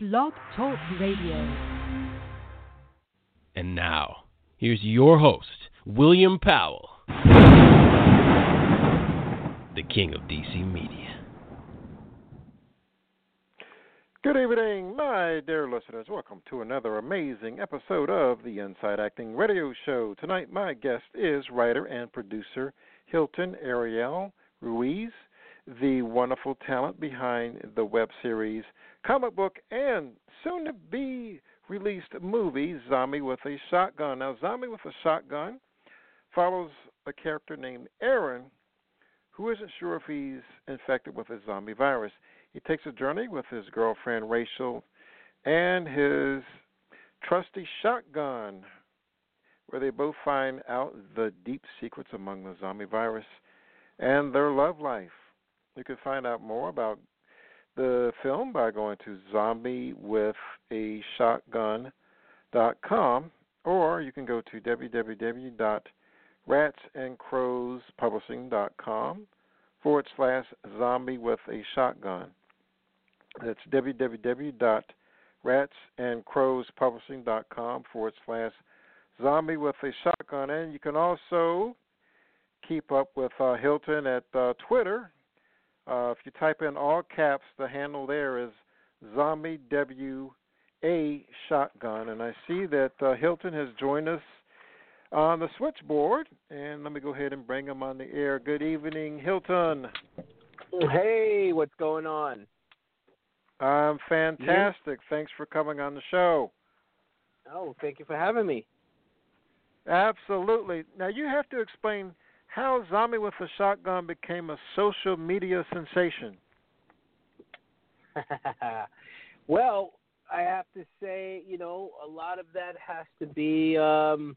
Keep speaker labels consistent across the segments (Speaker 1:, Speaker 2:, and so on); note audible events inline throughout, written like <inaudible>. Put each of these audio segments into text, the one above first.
Speaker 1: Blog Talk Radio.
Speaker 2: And now, here's your host, William Powell, the king of DC Media.
Speaker 3: Good evening, my dear listeners. Welcome to another amazing episode of the Inside Acting Radio Show. Tonight, my guest is writer and producer Hilton Ariel Ruiz, the wonderful talent behind the web series, comic book, and soon to be released movie, Zombie with a Shotgun. Now, Zombie with a Shotgun follows a character named Aaron who isn't sure if he's infected with a zombie virus. He takes a journey with his girlfriend Rachel and his trusty shotgun, where they both find out the deep secrets among the zombie virus and their love life. You can find out more about the film by going to zombiewithashotgun.com or you can go to www.ratsandcrowspublishing.com forward slash zombie with a shotgun. That's www.ratsandcrowspublishing.com forward slash zombie with a shotgun. And you can also keep up with uh, Hilton at uh, Twitter. Uh, if you type in all caps, the handle there is zombie W A shotgun. And I see that uh, Hilton has joined us on the switchboard. And let me go ahead and bring him on the air. Good evening, Hilton.
Speaker 4: Hey, what's going on?
Speaker 3: I'm fantastic. Thanks for coming on the show.
Speaker 4: Oh, thank you for having me.
Speaker 3: Absolutely. Now you have to explain how Zombie with a Shotgun became a social media sensation. <laughs>
Speaker 4: well, I have to say, you know, a lot of that has to be, um,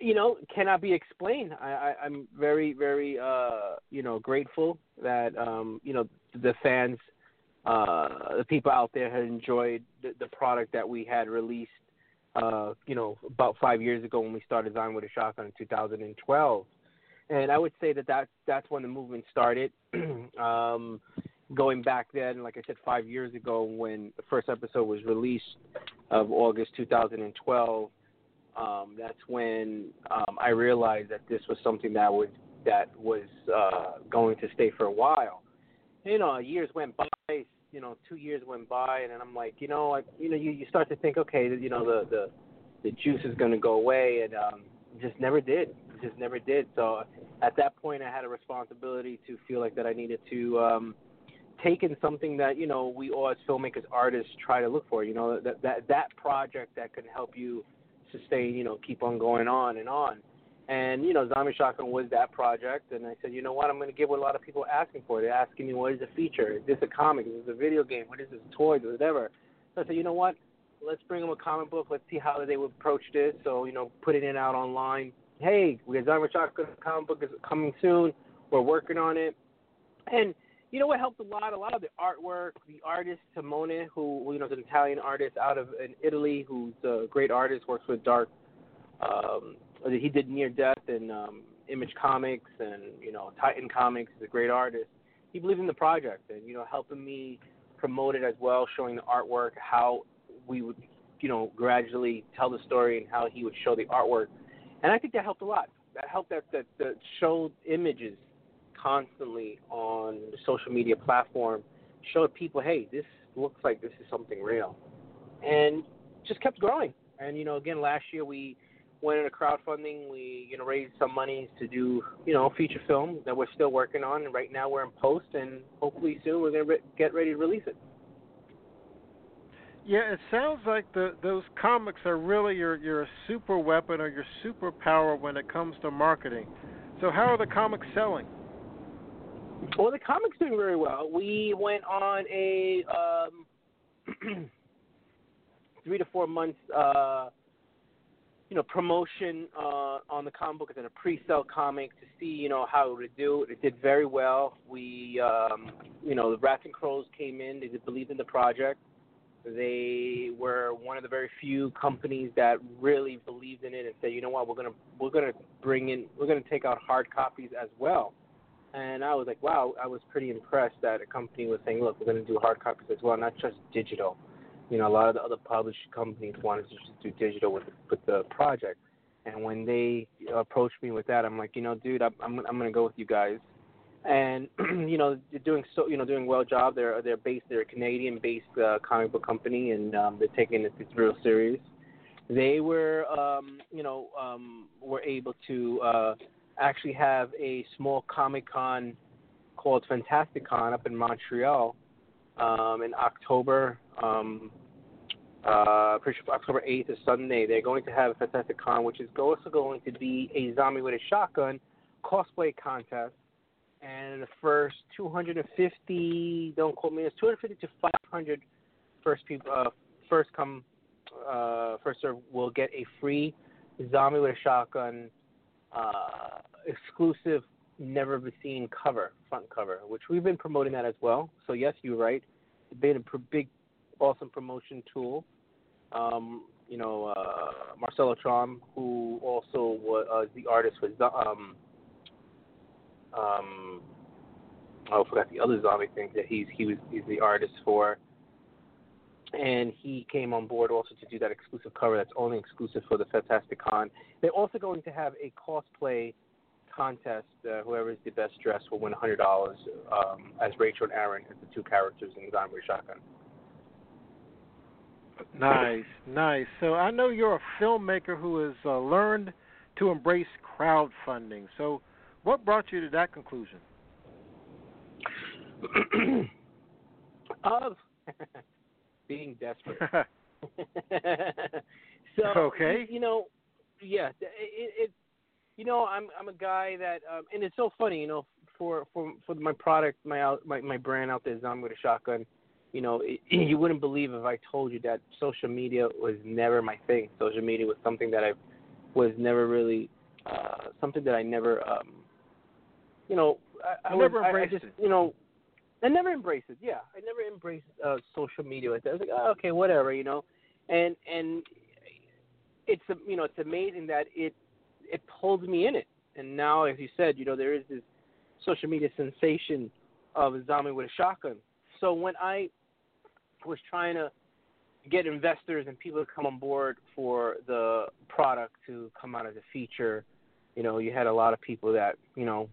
Speaker 4: you know, cannot be explained. I, I, I'm very, very, uh, you know, grateful that, um, you know, the fans uh, the people out there had enjoyed the, the product that we had released, uh, you know, about five years ago when we started Zombie with a Shotgun in 2012. And I would say that that's, that's when the movement started. <clears throat> um, going back then, like I said, five years ago when the first episode was released of August 2012, um, that's when um, I realized that this was something that would that was uh, going to stay for a while. You know, years went by, you know two years went by and then I'm like you know I you know you you start to think okay you know the the the juice is going to go away and um just never did just never did so at that point I had a responsibility to feel like that I needed to um take in something that you know we all as filmmakers artists try to look for you know that that that project that can help you sustain you know keep on going on and on and you know, Zombie Shotgun was that project, and I said, you know what, I'm going to give what a lot of people are asking for. They're asking me, what is a feature? Is this a comic? Is this a video game? What is this? Toys whatever? So I said, you know what, let's bring them a comic book. Let's see how they would approach this. So you know, putting it out online. Hey, we got Zombie Shotgun comic book is coming soon. We're working on it, and you know what helped a lot? A lot of the artwork, the artist Simone, who you know is an Italian artist out of in Italy, who's a great artist, works with Dark um, he did Near Death and um, Image Comics and you know Titan Comics. He's a great artist. He believed in the project and you know helping me promote it as well, showing the artwork, how we would you know gradually tell the story and how he would show the artwork. And I think that helped a lot. That helped that that, that showed images constantly on the social media platform, showed people, hey, this looks like this is something real, and just kept growing. And you know, again, last year we went into crowdfunding. We you know raised some money to do you know feature film that we're still working on, and right now we're in post, and hopefully soon we're gonna re- get ready to release it.
Speaker 3: Yeah, it sounds like the those comics are really your your super weapon or your superpower when it comes to marketing. So how are the comics selling?
Speaker 4: Well, the comics doing very well. We went on a um, <clears throat> three to four months uh, you know, promotion uh, on the comic book as a pre-sale comic to see, you know, how it would do. It did very well. We, um, you know, the Rats and Crows came in. They did believe in the project. They were one of the very few companies that really believed in it and said, you know what, we're gonna we're gonna bring in we're gonna take out hard copies as well. And I was like, wow, I was pretty impressed that a company was saying, look, we're gonna do hard copies as well, not just digital. you know, a lot of the other publishing companies wanted to just do digital with with the project. And when they approached me with that, I'm like, you know, dude, I'm I'm, I'm to go with you guys. And <clears throat> you know, they're doing so, you know, doing well job. They're they're based, they're a Canadian-based uh, comic book company, and um, they're taking it real serious. They were, um, you know, um, were able to uh, actually have a small Comic Con called Fantastic Con up in Montreal um, in October. Um, uh, October 8th is Sunday. They're going to have a Fantastic Con, which is also going to be a zombie with a shotgun cosplay contest. And the first 250, don't quote me, it's 250 to 500 first people, uh, first come, uh, first serve will get a free zombie with a shotgun uh, exclusive, never be seen cover, front cover, which we've been promoting that as well. So yes, you're right. It's been a big, awesome promotion tool. Um, you know, uh, Marcelo Trom, who also was uh, the artist was um, um, oh, I forgot the other zombie thing that he's he was he's the artist for, and he came on board also to do that exclusive cover that's only exclusive for the Fantastic Con. They're also going to have a cosplay contest. Uh, whoever is the best dressed will win $100 um, as Rachel and Aaron as the two characters in Zombie Shotgun.
Speaker 3: Nice, nice. So I know you're a filmmaker who has uh, learned to embrace crowdfunding. So, what brought you to that conclusion? <clears throat>
Speaker 4: of <laughs> being desperate. <laughs> <laughs> so,
Speaker 3: okay.
Speaker 4: You know, yeah, it, it you know, I'm I'm a guy that, um, and it's so funny, you know, for for for my product, my out my my brand out there, Zombie with a Shotgun. You know, it, <clears throat> you wouldn't believe if I told you that social media was never my thing. Social media was something that I was never really uh, something that I never, um, you know, I, I
Speaker 3: never embraced
Speaker 4: I, I
Speaker 3: it.
Speaker 4: you know, I never embraced it. Yeah, I never embraced uh, social media like that. I was like, oh, okay, whatever, you know, and and it's you know it's amazing that it it pulled me in it. And now, as you said, you know, there is this social media sensation of a zombie with a shotgun. So when I was trying to get investors and people to come on board for the product to come out as a feature, you know, you had a lot of people that, you know,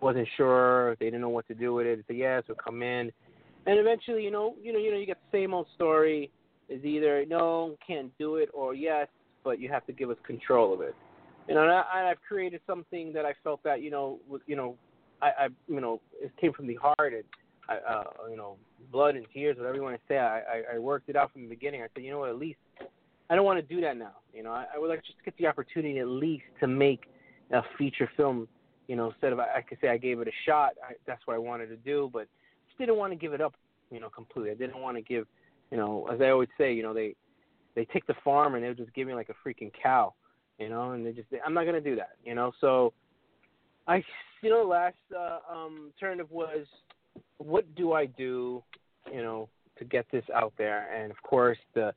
Speaker 4: wasn't sure, they didn't know what to do with it. They said yes, we'll come in. And eventually, you know, you know, you know, you get the same old story is either no, can't do it or yes, but you have to give us control of it you know, and, I, I've created something that I felt that you know, with, you know, I, I, you know, it came from the heart and, I, uh, you know, blood and tears, whatever you want to say. I, I, I worked it out from the beginning. I said, you know what, at least I don't want to do that now. You know, I, I would like just get the opportunity at least to make a feature film. You know, instead of I could say I gave it a shot. I, that's what I wanted to do, but just didn't want to give it up. You know, completely. I didn't want to give. You know, as I always say, you know, they they take the farm and they'll just give me like a freaking cow you know, and they just I'm not gonna do that, you know. So I, you know, last uh, um, alternative was what do I do, you know, to get this out there, and of course the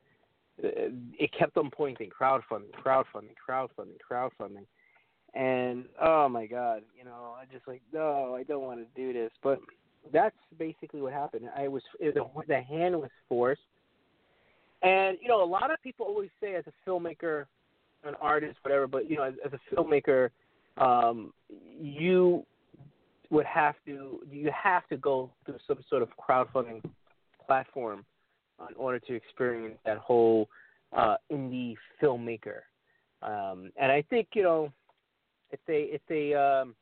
Speaker 4: it kept on pointing crowdfunding, crowdfunding, crowdfunding, crowdfunding, and oh my god, you know, I just like no, I don't want to do this, but that's basically what happened. I was it, the hand was forced, and you know, a lot of people always say as a filmmaker an artist, whatever. But you know, as, as a filmmaker, um, you would have to you have to go through some sort of crowdfunding platform in order to experience that whole uh, indie filmmaker. Um, and I think you know, it's a it's a um,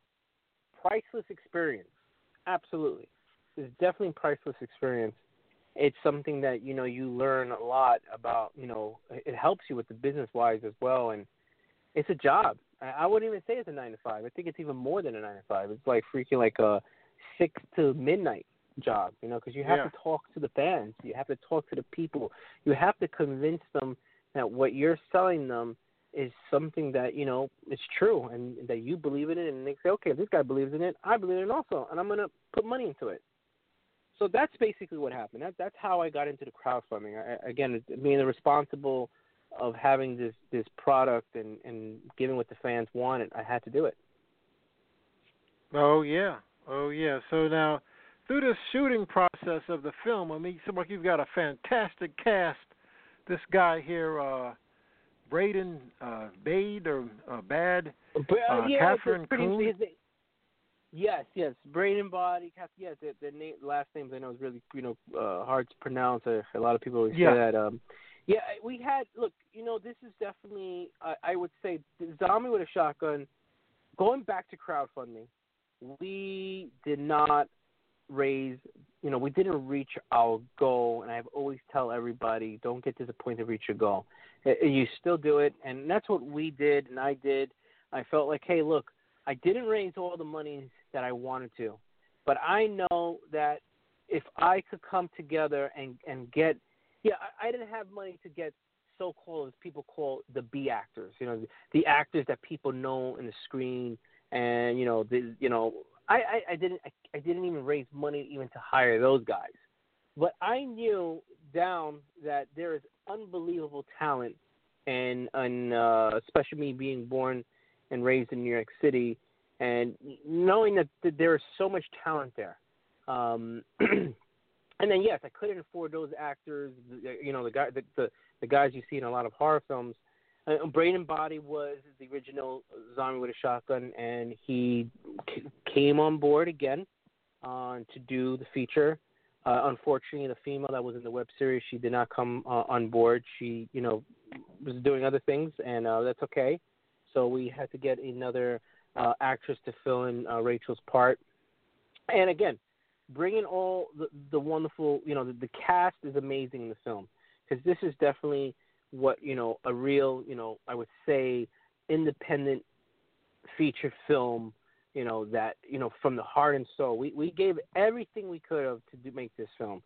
Speaker 4: priceless experience. Absolutely, it's definitely a priceless experience it's something that you know you learn a lot about. You know, it helps you with the business wise as well, and it's a job. I I wouldn't even say it's a nine to five. I think it's even more than a nine to five. It's like freaking like a six to midnight job. You know, because you have
Speaker 3: yeah.
Speaker 4: to talk to the fans, you have to talk to the people, you have to convince them that what you're selling them is something that you know is true and that you believe in it, and they say, okay, this guy believes in it, I believe in it also, and I'm gonna put money into it so that's basically what happened. That, that's how I got into the crowdfunding. I, again, being the responsible of having this this product and and giving what the fans wanted, I had to do it.
Speaker 3: Oh yeah, oh yeah. So now, through the shooting process of the film. I mean, like you've got a fantastic cast. This guy here, uh, Braden uh, Bade or uh, Bad,
Speaker 4: uh,
Speaker 3: uh,
Speaker 4: yeah,
Speaker 3: Catherine
Speaker 4: it's pretty,
Speaker 3: Kuhn?
Speaker 4: his name- Yes, yes, Braden Body. Yes, the, the name, last names I know is really you know uh, hard to pronounce. Uh, a lot of people always
Speaker 3: Yeah.
Speaker 4: say that. Um, yeah, we had look. You know, this is definitely I, I would say Zombie with a Shotgun. Going back to crowdfunding, we did not raise. You know, we didn't reach our goal, and I've always tell everybody, don't get disappointed. Reach your goal. You still do it, and that's what we did, and I did. I felt like, hey, look, I didn't raise all the money that I wanted to, but I know that if I could come together and and get, yeah, I, I didn't have money to get so-called as people call the B actors, you know, the, the actors that people know in the screen, and you know, the you know, I I, I didn't I, I didn't even raise money even to hire those guys, but I knew down that there is unbelievable talent, and and uh, especially me being born and raised in New York City, and knowing that, that there is so much talent there. Um, <clears throat> and then yes, I couldn't afford those actors. You know, the guy, the, the the guys you see in a lot of horror films. Uh, Braden Body was the original zombie with a shotgun, and he c- came on board again uh, to do the feature. Uh, unfortunately, the female that was in the web series, she did not come uh, on board. She, you know, was doing other things, and uh, that's okay. So we had to get another uh, actress to fill in uh, Rachel's part. And again, bringing all the, the wonderful, you know, the, the cast is amazing in the film because this is definitely what you know a real, you know, I would say independent feature film. You know that you know from the heart and soul. We we gave everything we could have to do, make this film.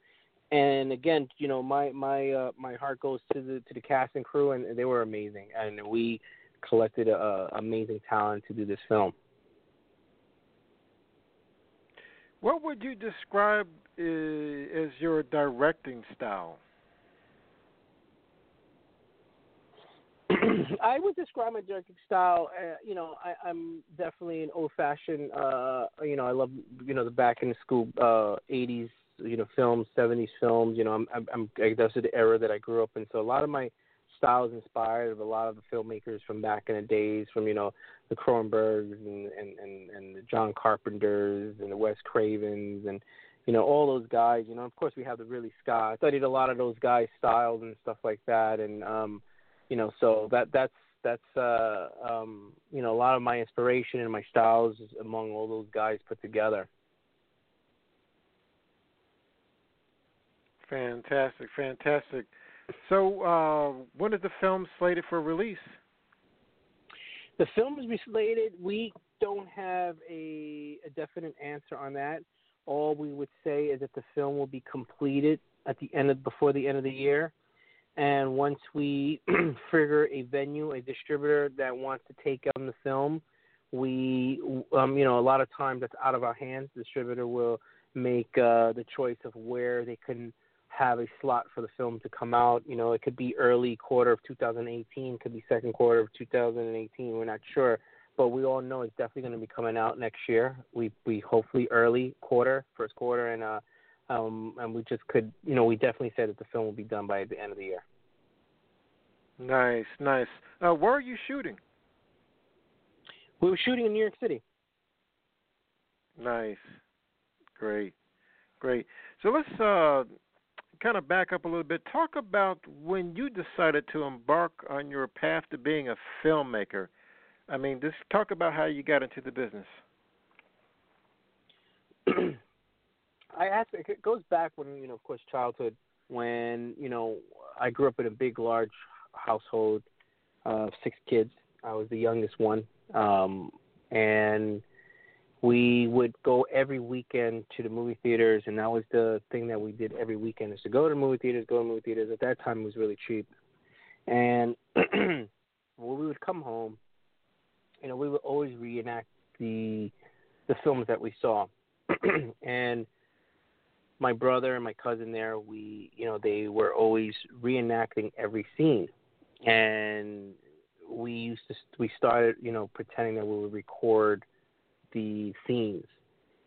Speaker 4: And again, you know, my my uh, my heart goes to the to the cast and crew, and they were amazing. And we collected a, a amazing talent to do this film.
Speaker 3: What would you describe uh, as your directing style? <clears throat>
Speaker 4: I would describe my directing style. Uh, you know, I, I'm definitely an old-fashioned. Uh, you know, I love you know the back in the school uh, '80s, you know, films, '70s films. You know, I'm, I'm, I'm that's the era that I grew up in. So a lot of my style is inspired of a lot of the filmmakers from back in the days, from you know the Cronenbergs and and and, and the John Carpenters and the Wes Cravens and you know all those guys. You know, of course we have the Ridley Scott. I studied a lot of those guys' styles and stuff like that, and um, you know, so that that's that's uh, um, you know a lot of my inspiration and my styles is among all those guys put together.
Speaker 3: Fantastic, fantastic. So, uh, when is the film slated for release?
Speaker 4: The film is slated. We don't have a, a definite answer on that. All we would say is that the film will be completed at the end of before the end of the year, and once we <clears throat> figure a venue, a distributor that wants to take on the film, we, um, you know, a lot of times that's out of our hands. The distributor will make uh, the choice of where they can have a slot for the film to come out. You know, it could be early quarter of 2018, could be second quarter of 2018. We're not sure, but we all know it's definitely going to be coming out next year. We we hopefully early quarter, first quarter, and uh, um, and we just could, you know, we definitely said that the film will be done by the end of the year.
Speaker 3: Nice, nice. Uh, where are you shooting?
Speaker 4: We were shooting in New York City.
Speaker 3: Nice, great, great. So let's uh, kind of back up a little bit. Talk about when you decided to embark on your path to being a filmmaker. I mean, just talk about how you got into the business. <clears throat>
Speaker 4: I ask. It goes back when you know, of course, childhood. When you know, I grew up in a big, large household of six kids. I was the youngest one, um, and we would go every weekend to the movie theaters, and that was the thing that we did every weekend is to go to the movie theaters, go to the movie theaters. At that time, it was really cheap, and <clears throat> when we would come home, you know, we would always reenact the the films that we saw, <clears throat> and my brother and my cousin there, we, you know, they were always reenacting every scene, and we used to we started, you know, pretending that we would record the scenes,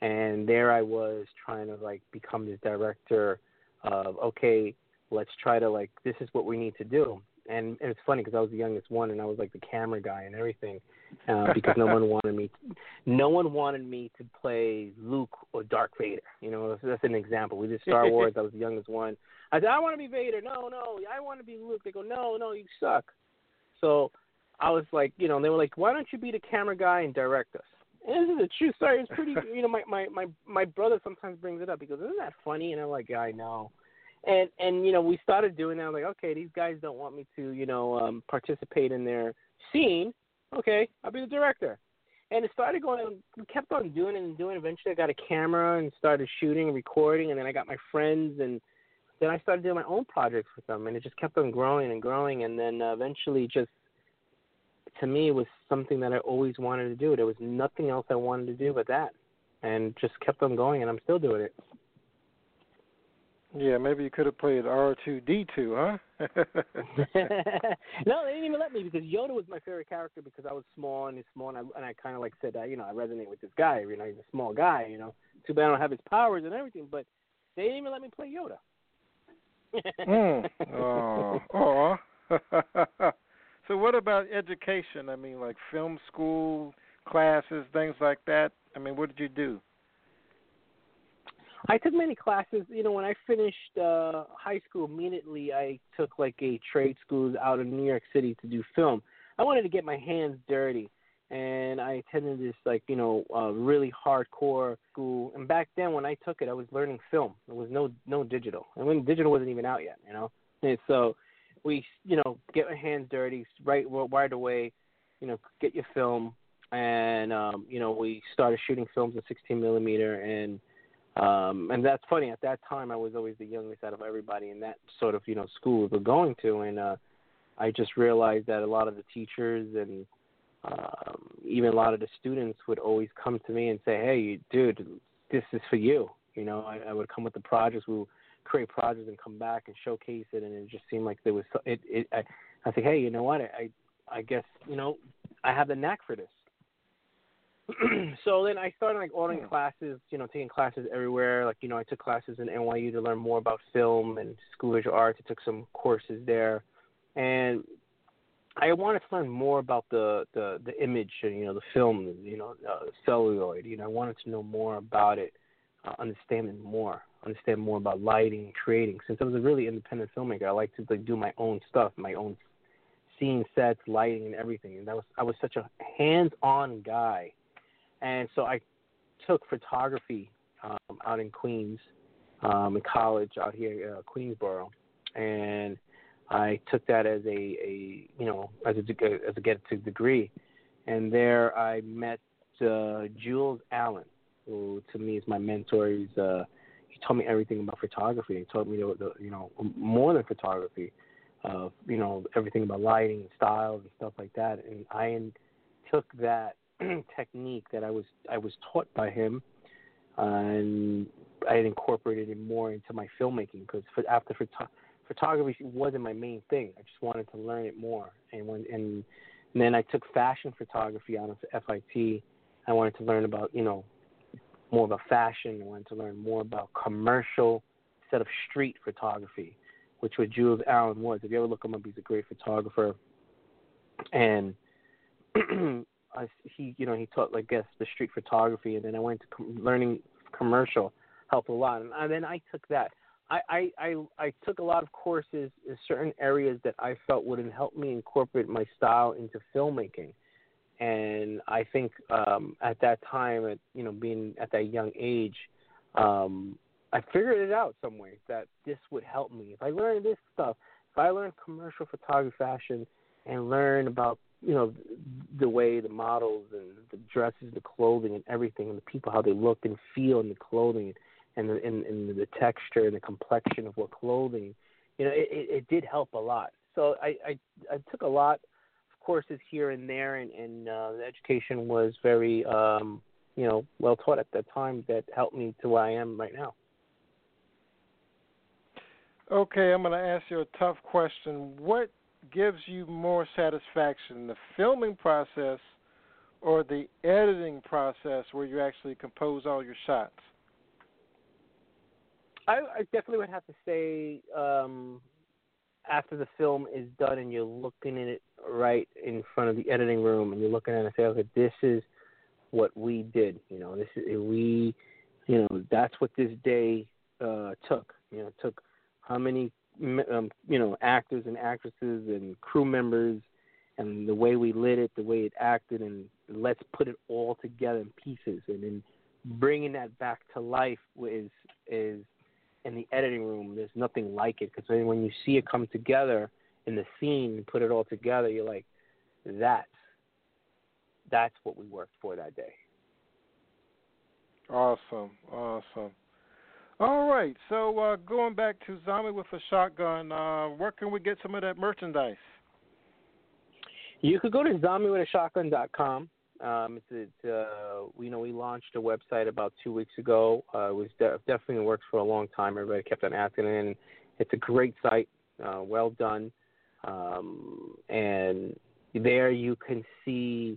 Speaker 4: and there I was trying to like become this director of okay, let's try to like this is what we need to do. And, and it's funny because I was the youngest one, and I was like the camera guy and everything, uh, because no one <laughs> wanted me. To, no one wanted me to play Luke or Darth Vader. You know, that's an example. We did Star <laughs> Wars. I was the youngest one. I said, I want to be Vader. No, no, I want to be Luke. They go, no, no, you suck. So I was like, you know, they were like, why don't you be the camera guy and direct us? And this is a true story. It's pretty, <laughs> you know, my my my my brother sometimes brings it up. He goes, isn't that funny? And I'm like, yeah, I know. And and you know, we started doing that. I'm like, okay, these guys don't want me to, you know, um, participate in their scene. Okay, I'll be the director. And it started going. We kept on doing it and doing. It. Eventually, I got a camera and started shooting and recording. And then I got my friends and then I started doing my own projects with them, and it just kept on growing and growing. And then uh, eventually, just to me, it was something that I always wanted to do. There was nothing else I wanted to do but that, and just kept on going, and I'm still doing it.
Speaker 3: Yeah, maybe you could have played R two D two, huh? <laughs>
Speaker 4: no, they didn't even let me because Yoda was my favorite character because I was small and he's small, and I, and I kind of like said that you know I resonate with this guy. You know, he's a small guy. You know, too bad I don't have his powers and everything, but they didn't even let me play Yoda
Speaker 3: mm. <laughs> Oh. oh. <laughs> so what about education? I mean, like film school classes, things like that. I mean, what did you do?
Speaker 4: I took many classes. You know, when I finished uh high school, immediately I took like a trade school out in New York City to do film. I wanted to get my hands dirty and I attended this like you know uh, really hardcore school. And back then, when I took it, I was learning film. There was no no digital, and when digital wasn't even out yet, you know. And so we you know get our hands dirty right right away, you know, get your film, and um, you know we started shooting films in 16 millimeter, and um, and that's funny. At that time, I was always the youngest out of everybody in that sort of you know school we were going to, and uh, I just realized that a lot of the teachers and um, even a lot of the students would always come to me and say, "Hey, dude, this is for you." You know, I, I would come with the projects. We would create projects and come back and showcase it, and it just seemed like there was. It. it I, I think, hey, you know what? I, I guess you know, I have the knack for this. <clears throat> so then I started like ordering hmm. classes, you know, taking classes everywhere. Like you know, I took classes in NYU to learn more about film and School of Visual Arts. I took some courses there, and I wanted to learn more about the the the image and you know the film, you know, uh, celluloid. You know, I wanted to know more about it, uh, understand more, understand more about lighting and creating. Since I was a really independent filmmaker, I like to like do my own stuff, my own scene sets, lighting, and everything. And that was I was such a hands-on guy, and so I took photography um, out in Queens, um, in college out here, uh, Queensboro, and I took that as a, a you know as a as a get to degree, and there I met uh, Jules Allen, who to me is my mentor. He's uh, he taught me everything about photography. He taught me the, the you know more than photography, uh, you know everything about lighting and styles and stuff like that. And I took that <clears throat> technique that I was I was taught by him, and I had incorporated it more into my filmmaking because after photography photography wasn't my main thing. I just wanted to learn it more. And when and, and then I took fashion photography out of FIT. I wanted to learn about you know more about fashion. I wanted to learn more about commercial instead of street photography, which what Jules Allen was. If you ever look him up, he's a great photographer. And <clears throat> I, he, you know, he taught, I guess, the street photography, and then I went to com- learning commercial helped a lot. And, and then I took that. I, I, I, took a lot of courses in certain areas that I felt would help me incorporate my style into filmmaking. And I think um, at that time, at you know, being at that young age, um, I figured it out some way that this would help me. If I learned this stuff, if I learned commercial photography, fashion, and learn about you know the way the models and the dresses, the clothing, and everything, and the people how they look and feel in the clothing and the, and, and the texture and the complexion of what clothing, you know, it, it, did help a lot. So I, I I took a lot of courses here and there, and, and uh, the education was very um, you know well taught at that time that helped me to where I am right now.
Speaker 3: Okay, I'm going to ask you a tough question. What gives you more satisfaction, the filming process or the editing process where you actually compose all your shots?
Speaker 4: I, I definitely would have to say um, after the film is done and you're looking at it right in front of the editing room and you're looking at it and say, okay, this is what we did. You know, this is we, you know, that's what this day uh, took. You know, took how many, um, you know, actors and actresses and crew members and the way we lit it, the way it acted, and let's put it all together in pieces. And then bringing that back to life is is in the editing room. There's nothing like it because when you see it come together in the scene and put it all together, you're like, that's that's what we worked for that day.
Speaker 3: Awesome, awesome. All right, so uh, going back to Zombie with a Shotgun, uh, where can we get some of that merchandise?
Speaker 4: You could go to zombiewithashotgun.com. Um, it's, it's uh, you know we launched a website about two weeks ago. Uh, it was de- definitely works for a long time. Everybody kept on asking, and it's a great site, uh, well done, um, and there you can see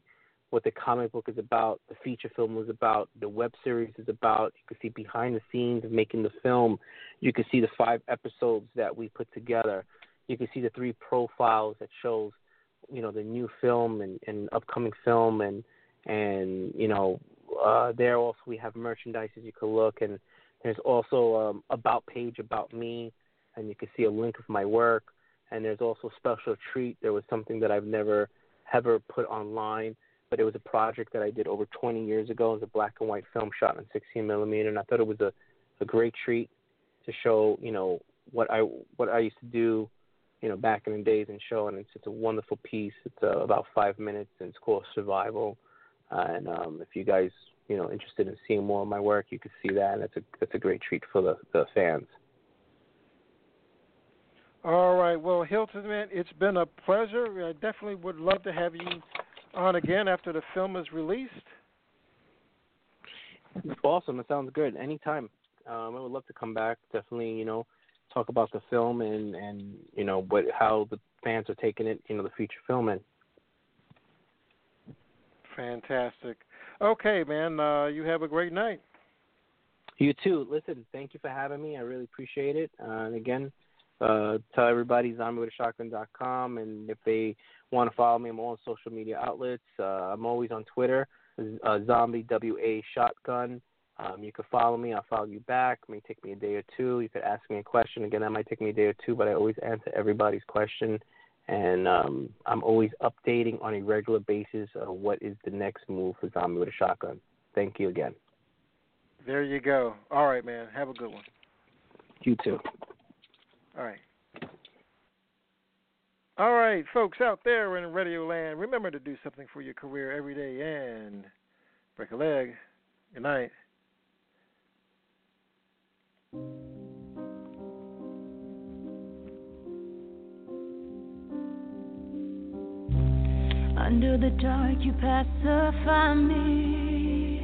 Speaker 4: what the comic book is about, the feature film was about, the web series is about. You can see behind the scenes of making the film. You can see the five episodes that we put together. You can see the three profiles that shows, you know, the new film and, and upcoming film and and you know, uh, there also we have merchandise as you can look and there's also um, about page about me and you can see a link of my work and there's also special treat. There was something that I've never ever put online but it was a project that I did over 20 years ago. It was a black and white film shot in 16 millimeter, and I thought it was a, a great treat to show, you know, what I what I used to do, you know, back in the days and show, and it's it's a wonderful piece. It's uh, about five minutes, and it's called Survival. Uh, and um, if you guys, you know, interested in seeing more of my work, you can see that, and that's a that's a great treat for the the fans.
Speaker 3: All right. Well, Hilton, man, it's been a pleasure. I definitely would love to have you on again after the film is released?
Speaker 4: Awesome. It sounds good. Anytime. Um, I would love to come back. Definitely, you know, talk about the film and and you know what how the fans are taking it. You know, the future filming.
Speaker 3: Fantastic. Okay, man. Uh, you have a great night.
Speaker 4: You too. Listen, thank you for having me. I really appreciate it. Uh, and again, uh, tell everybody zombiewithashotgun.com, and if they want to follow me, I'm on social media outlets. Uh, I'm always on Twitter, uh, zombie WA shotgun. Um, you can follow me. I'll follow you back. It may take me a day or two. You could ask me a question. Again, that might take me a day or two, but I always answer everybody's question. And um, I'm always updating on a regular basis of what is the next move for Zombie with a Shotgun. Thank you again.
Speaker 3: There you go. All right, man. Have a good one.
Speaker 4: You too.
Speaker 3: All right. All right, folks out there in Radio Land, remember to do something for your career every day and break a leg. Good night.
Speaker 1: Under the dark, you pacify me.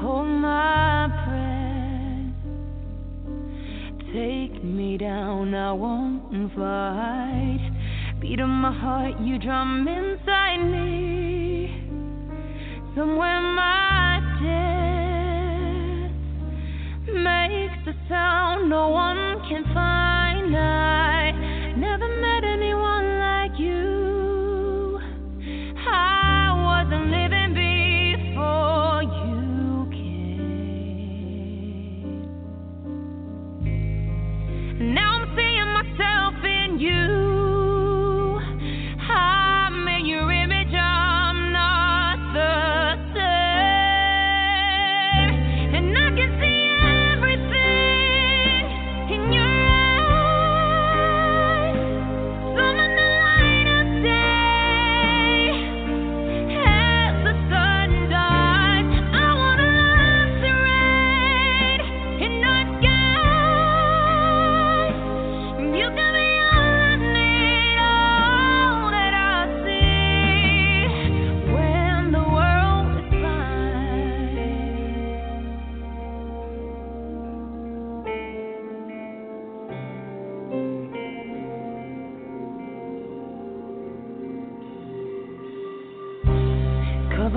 Speaker 1: Hold my take me down, I won't fight. Beat of my heart, you drum inside me. Somewhere my death makes a sound no one can find. I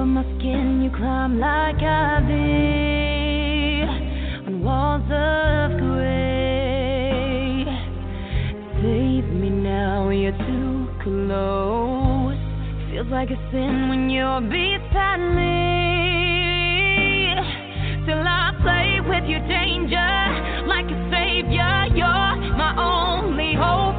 Speaker 1: over my skin, you climb like ivy on walls of gray. Save me now, you're too close. Feels like a sin when you're beside me. Still I play with your danger like a savior. You're my only hope.